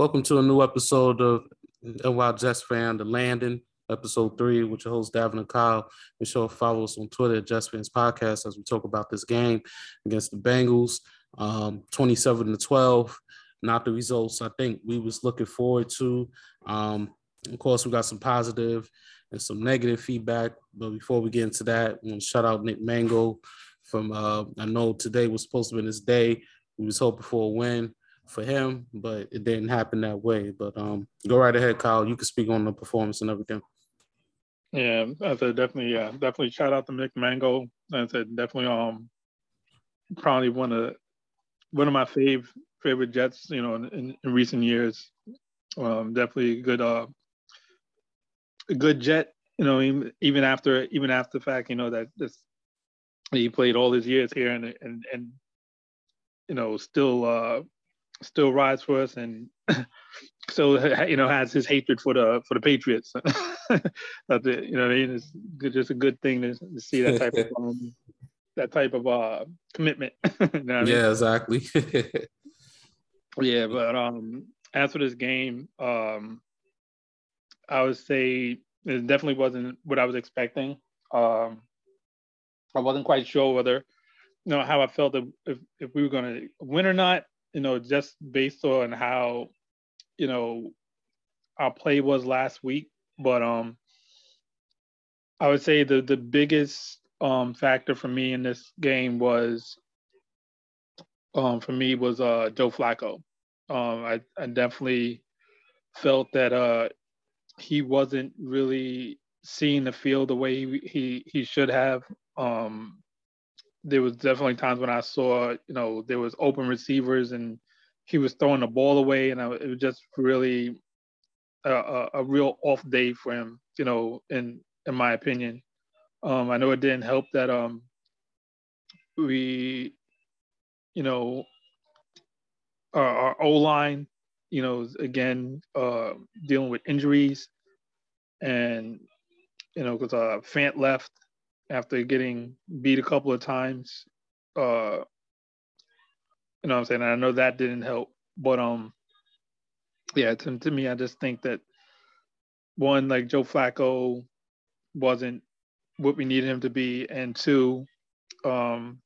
Welcome to a new episode of NY Jets Fan, The Landing, episode three, with your host, Davin and Kyle. Be sure to follow us on Twitter at Jets Fans Podcast as we talk about this game against the Bengals, um, 27 to 12. Not the results I think we was looking forward to. Um, of course, we got some positive and some negative feedback. But before we get into that, I want to shout out Nick Mangold from uh, I know today was supposed to be his day. We was hoping for a win for him, but it didn't happen that way. But um, go right ahead, Kyle. You can speak on the performance and everything. Yeah, I said definitely, yeah, definitely shout out to Nick Mangold. I said definitely, um, probably one of one of my fave favorite Jets, you know, in, in recent years. Um, definitely a good, uh, a good Jet. You know, even, even after even after the fact, you know that this he played all his years here and and and you know still uh still rides for us and so you know has his hatred for the for the Patriots. That's it. You know, I mean? it's just a good thing to, to see that type of um, that type of uh commitment. you know yeah, mean? exactly. yeah, but um, as for this game, um, I would say it definitely wasn't what I was expecting. Um, I wasn't quite sure whether you know how I felt if if we were going to win or not you know, just based on how, you know, our play was last week. But um I would say the the biggest um factor for me in this game was um for me was uh Joe Flacco. Um I, I definitely felt that uh he wasn't really seeing the field the way he he, he should have. Um there was definitely times when I saw, you know, there was open receivers and he was throwing the ball away, and I, it was just really a, a, a, real off day for him, you know, in in my opinion. Um, I know it didn't help that um, we, you know, our, our O line, you know, again uh, dealing with injuries, and you know, because uh, Fant left, after getting beat a couple of times. Uh, you know what I'm saying? I know that didn't help, but um, yeah, to, to me, I just think that one, like Joe Flacco wasn't what we needed him to be, and two, um,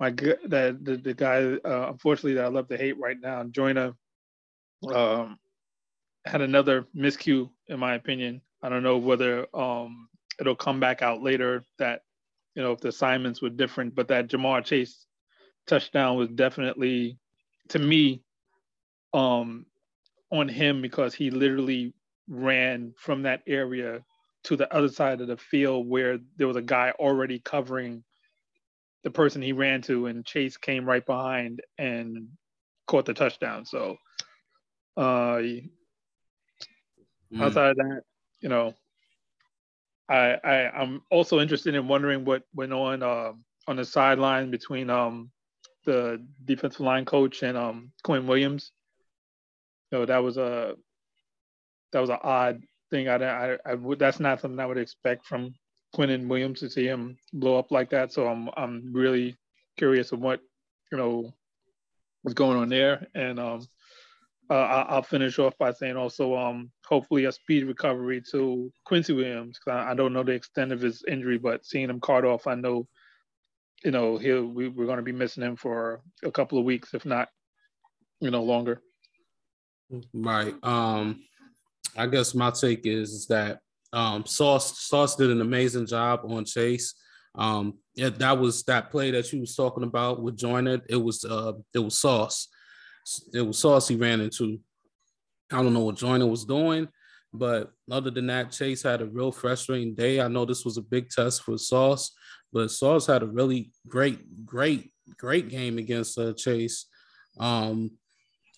my that the, the guy, uh, unfortunately, that I love to hate right now, Joyner, um, had another miscue, in my opinion. I don't know whether um it'll come back out later that you know if the assignments were different, but that Ja'Marr Chase touchdown was definitely to me um on him because he literally ran from that area to the other side of the field where there was a guy already covering the person he ran to and Chase came right behind and caught the touchdown. So uh mm. outside of that, you know, I, I am also interested in wondering what went on uh, on the sideline between um the defensive line coach and um Quinnen Williams. You know, that was a that was an odd thing. I, I, I would that's not something I would expect from Quinnen Williams to see him blow up like that. So I'm I'm really curious of what you know was going on there. And um, uh, I'll finish off by saying also, um, hopefully a speed recovery to Quincy Williams. I, I don't know the extent of his injury, but seeing him cart off, I know, you know, he'll we, we're going to be missing him for a couple of weeks, if not, you know, longer. Right. Um, I guess my take is, that um, Sauce Sauce did an amazing job on Chase. Um, yeah, that was that play that you was talking about with Joyner. It was uh, it was Sauce it was Sauce he ran into. I don't know what Joyner was doing, but other than that, Chase had a real frustrating day. I know this was a big test for Sauce, but Sauce had a really great, great, great game against uh, Chase. Um,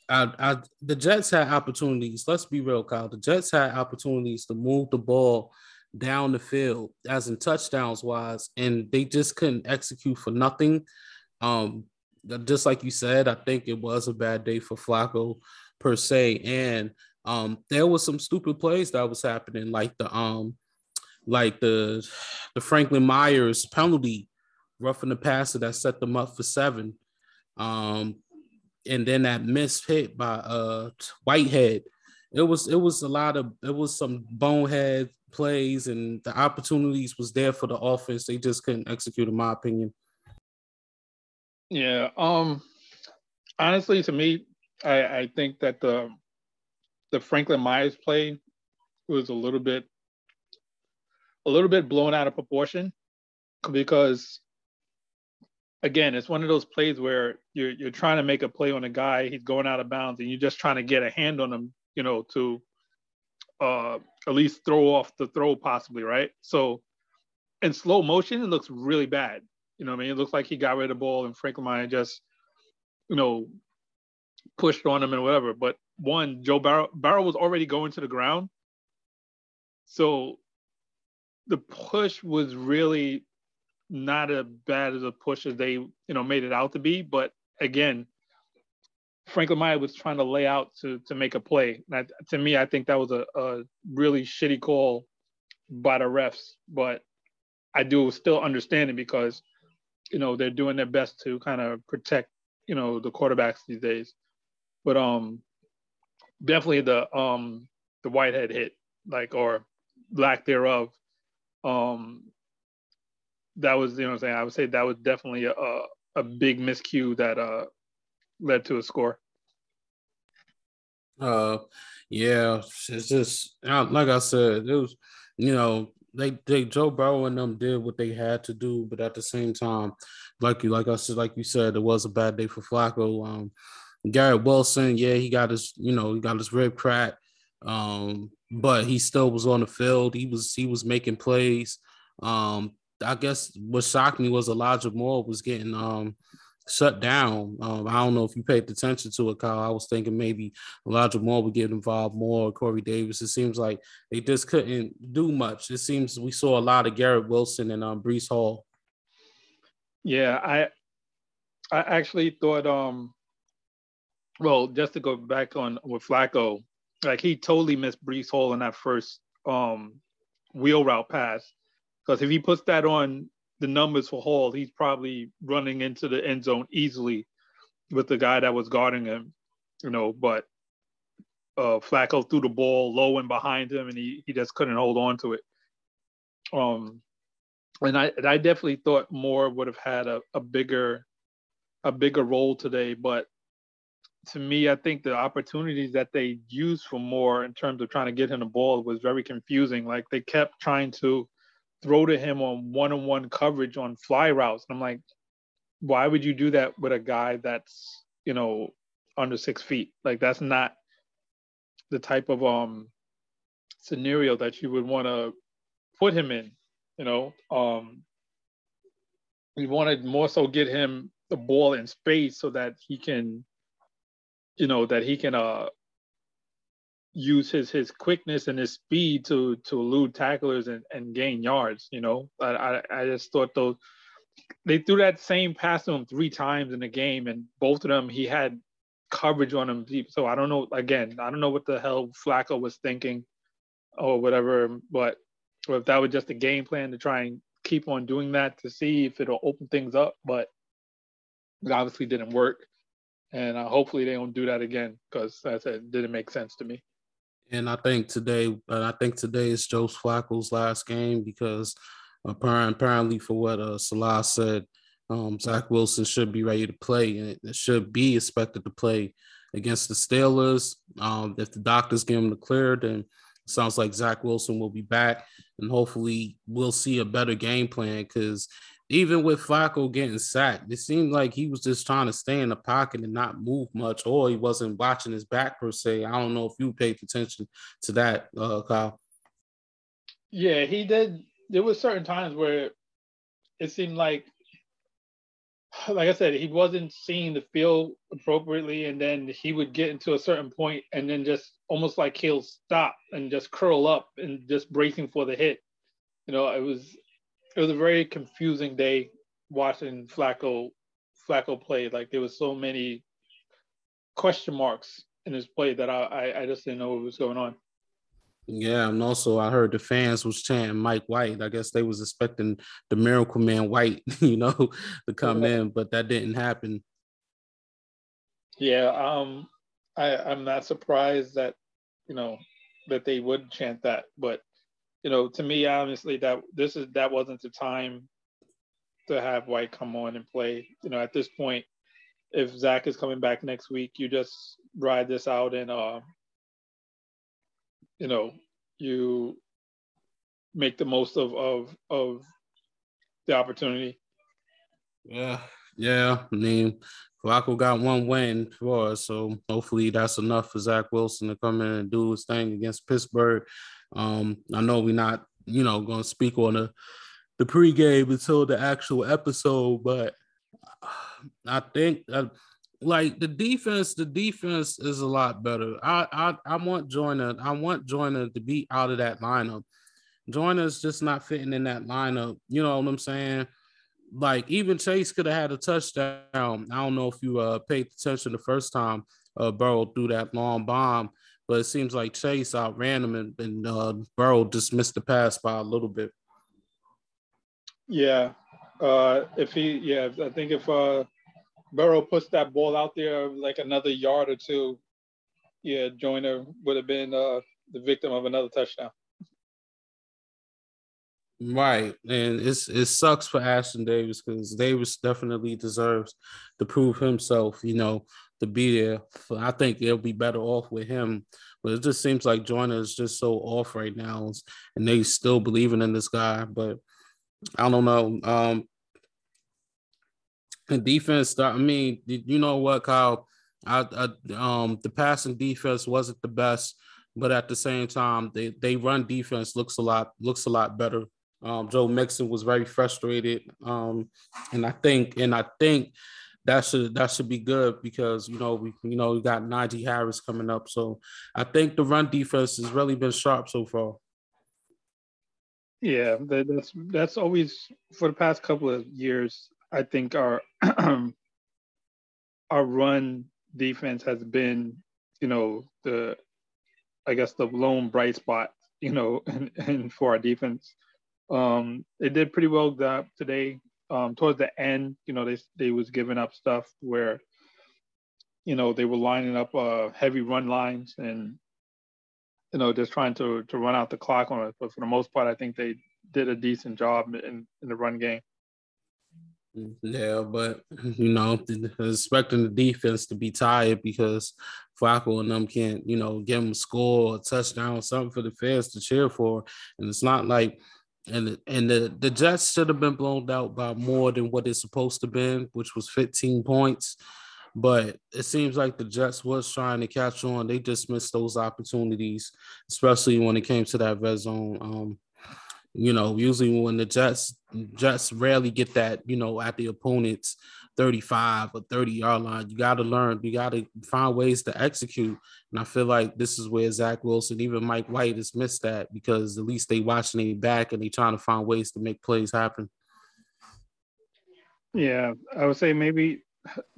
I, I, the Jets had opportunities. Let's be real, Kyle. The Jets had opportunities to move the ball down the field, as in touchdowns wise, and they just couldn't execute for nothing. Um, just like you said, I think it was a bad day for Flacco per se. And um, there was some stupid plays that was happening, like the um, like the the Franklin Myers penalty, roughing the passer that set them up for seven. Um, and then that missed hit by uh Whitehead. It was it was a lot of it was some bonehead plays and the opportunities was there for the offense. They just couldn't execute, in my opinion. Yeah. Um honestly to me, I, I think that the the Franklin Myers play was a little bit a little bit blown out of proportion because again, it's one of those plays where you're you're trying to make a play on a guy, he's going out of bounds, and you're just trying to get a hand on him, you know, to uh, at least throw off the throw possibly, right? So in slow motion, it looks really bad. You know what I mean? It looks like he got rid of the ball and Frank Meyer just, you know, pushed on him and whatever. But one, Joe Barrow, Burrow was already going to the ground. So the push was really not as bad as a push as they, you know, made it out to be. But again, Frank Meyer was trying to lay out to to make a play. That, to me, I think that was a, a really shitty call by the refs. But I do still understand it because, you know, they're doing their best to kind of protect, you know, the quarterbacks these days. But um, definitely the um the Whitehead hit, like or lack thereof, um, that was you know I'm saying I would say that was definitely a a big miscue that uh led to a score. Uh, yeah, it's just like I said, it was you know they they Joe Burrow and them did what they had to do, but at the same time, like you like I said, like you said, it was a bad day for Flacco. Um, Garrett Wilson, yeah, he got his you know he got his rib cracked, um, but he still was on the field. He was he was making plays. Um, I guess what shocked me was Elijah Moore was getting um shut down. Um, I don't know if you paid attention to it, Kyle. I was thinking maybe Elijah Moore would get involved more, Corey Davis. It seems like they just couldn't do much. It seems we saw a lot of Garrett Wilson and um Breece Hall. Yeah, I I actually thought um well, just to go back on with Flacco, like he totally missed Breece Hall in that first um wheel route pass. Because if he puts that on the numbers for Hall, he's probably running into the end zone easily with the guy that was guarding him, you know. But uh, Flacco threw the ball low and behind him, and he, he just couldn't hold on to it. Um, and I and I definitely thought Moore would have had a, a bigger a bigger role today, but to me, I think the opportunities that they used for Moore in terms of trying to get him the ball was very confusing. Like they kept trying to throw to him on one-on-one coverage on fly routes. And I'm like, why would you do that with a guy that's, you know, under six feet? Like that's not the type of um scenario that you would want to put him in, you know. Um we wanted more so get him the ball in space so that he can, you know, that he can uh use his his quickness and his speed to to elude tacklers and, and gain yards. You know, I, I, I just thought those they threw that same pass to him three times in the game, and both of them he had coverage on him deep. So I don't know. Again, I don't know what the hell Flacco was thinking or whatever, but or if that was just a game plan to try and keep on doing that to see if it'll open things up, but it obviously didn't work. And uh, hopefully they don't do that again because that didn't make sense to me. And I think today, I think today is Joe Flacco's last game because apparently, for what uh, Salah said, um, Zach Wilson should be ready to play and it should be expected to play against the Steelers. Um, if the doctors give him the clear, then sounds like Zach Wilson will be back, and hopefully we'll see a better game plan because even with Flacco getting sacked, it seemed like he was just trying to stay in the pocket and not move much, or he wasn't watching his back per se. I don't know if you paid attention to that, uh, Kyle. Yeah, he did. There was certain times where it seemed like, like I said, he wasn't seeing the field appropriately, and then he would get into a certain point, and then just almost like he'll stop and just curl up and just bracing for the hit. You know, it was it was a very confusing day watching Flacco Flacco play. Like there was so many question marks in his play that I, I, I just didn't know what was going on. Yeah, and also I heard the fans was chanting Mike White. I guess they was expecting the Miracle Man White, you know, to come in, but that didn't happen. Yeah, um, I, I'm not surprised that you know that they would chant that, but you know, to me, honestly, that this is that wasn't the time to have White come on and play. You know, at this point, if Zach is coming back next week, you just ride this out and uh, you know, you make the most of of of the opportunity. Yeah, yeah. I mean, Flacco got one win for us, so hopefully that's enough for Zach Wilson to come in and do his thing against Pittsburgh. Um, I know we're not, you know, going to speak on the the pregame until the actual episode, but I think like the defense, the defense is a lot better. I I I want Joyner, I want Joyner to be out of that lineup. Joyner's just not fitting in that lineup. You know what I'm saying? Like even Chase could have had a touchdown. I don't know if you uh paid attention the first time uh Burrow threw that long bomb, but it seems like Chase outran him and, and uh Burrow just missed the pass by a little bit. Yeah. Uh if he yeah, I think if uh Burrow puts that ball out there like another yard or two, yeah, Joyner would have been uh the victim of another touchdown. Right, and it's it sucks for Ashtyn Davis because Davis definitely deserves to prove himself. You know, to be there. I think it'll be better off with him, but it just seems like Joyner is just so off right now, and they still believing in this guy. But I don't know. Um, and defense. I mean, you know what, Kyle? I, I um the passing defense wasn't the best, but at the same time, they they run defense looks a lot looks a lot better um, Joe Mixon was very frustrated, um, and I think and I think that should that should be good because you know we you know we got Najee Harris coming up, so I think the run defense has really been sharp so far. Yeah, that's that's always for the past couple of years. I think our our run defense has been, you know, the I guess the lone bright spot, you know, and, and for our defense. Um, they did pretty well that today. Um, towards the end, you know, they they was giving up stuff where, you know, they were lining up uh, heavy run lines and, you know, just trying to to run out the clock on it. But for the most part, I think they did a decent job in in the run game. Yeah, but you know, expecting the defense to be tired because Flacco and them can't, you know, give them a score, a touchdown, something for the fans to cheer for. And it's not like and and the, the Jets should have been blown out by more than what it's supposed to be, which was 15 points. But it seems like the Jets was trying to catch on. They just missed those opportunities, especially when it came to that red zone. Um, you know, usually when the Jets Jets rarely get that, you know, at the opponent's 35 or 30 yard line. You got to learn, you got to find ways to execute. And I feel like this is where Zach Wilson, even Mike White, has missed that because at least they watching it back and they trying to find ways to make plays happen. Yeah, I would say maybe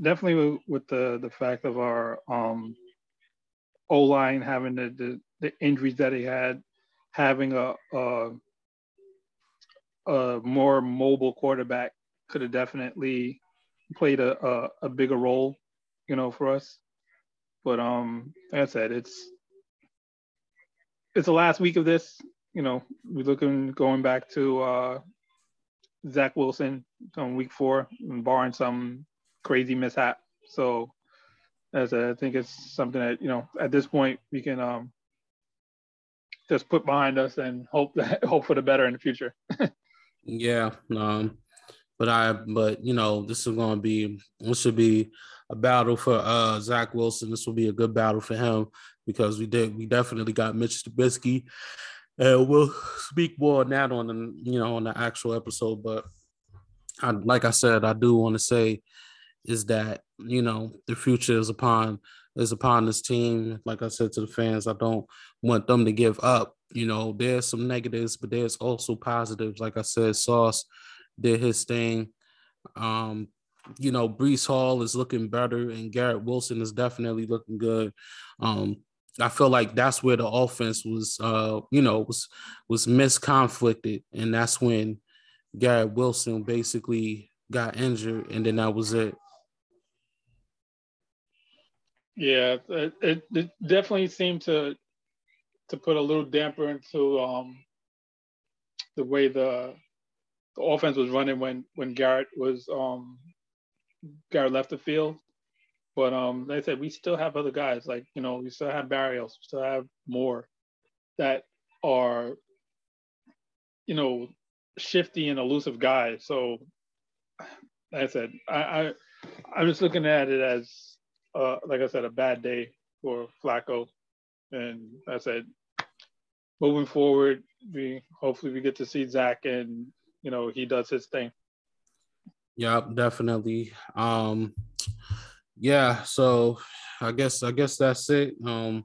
definitely with the the fact of our um O line having the, the, the injuries that he had, having a, a a more mobile quarterback could have definitely played a, a, a bigger role, you know, for us. But um, like I said, it's it's the last week of this. You know, we're looking going back to uh, Zach Wilson on week four, barring some crazy mishap. So, as I think it's something that you know at this point we can um, just put behind us and hope that hope for the better in the future. yeah, um, but I, but you know, this is going to be, this should be a battle for uh Zach Wilson. This will be a good battle for him because we did, we definitely got Mitch Trubisky, and we'll speak more on that on the, you know, on the actual episode. But I, like I said, I do want to say is that you know the future is upon is upon this team. Like I said to the fans, I don't want them to give up. You know, there's some negatives, but there's also positives. Like I said, Sauce did his thing. Um, you know, Breece Hall is looking better, and Garrett Wilson is definitely looking good. Um, I feel like that's where the offense was, uh, you know, was was misconflicted, and that's when Garrett Wilson basically got injured, and then that was it. Yeah, it, it, it definitely seemed to to put a little damper into um, the way the the offense was running when when Garrett was um, Garrett left the field. But um, like I said, we still have other guys. Like you know, we still have Berrios, we still have Moore that are you know shifty and elusive guys. So, like I said, I, I I'm just looking at it as uh, like I said, a bad day for Flacco. And I said, moving forward, we hopefully we get to see Zach and you know he does his thing. Yep, definitely. Um, yeah, so I guess I guess that's it. Um,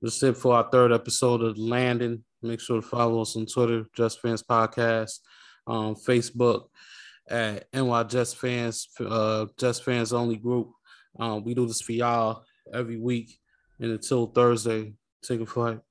that's it for our third episode of Landing. Make sure to follow us on Twitter, Jets Fans Podcast, um, Facebook at NY Jets Fans, uh, Jets Fans Only Group. Um, we do this for y'all every week, and until Thursday, take a flight.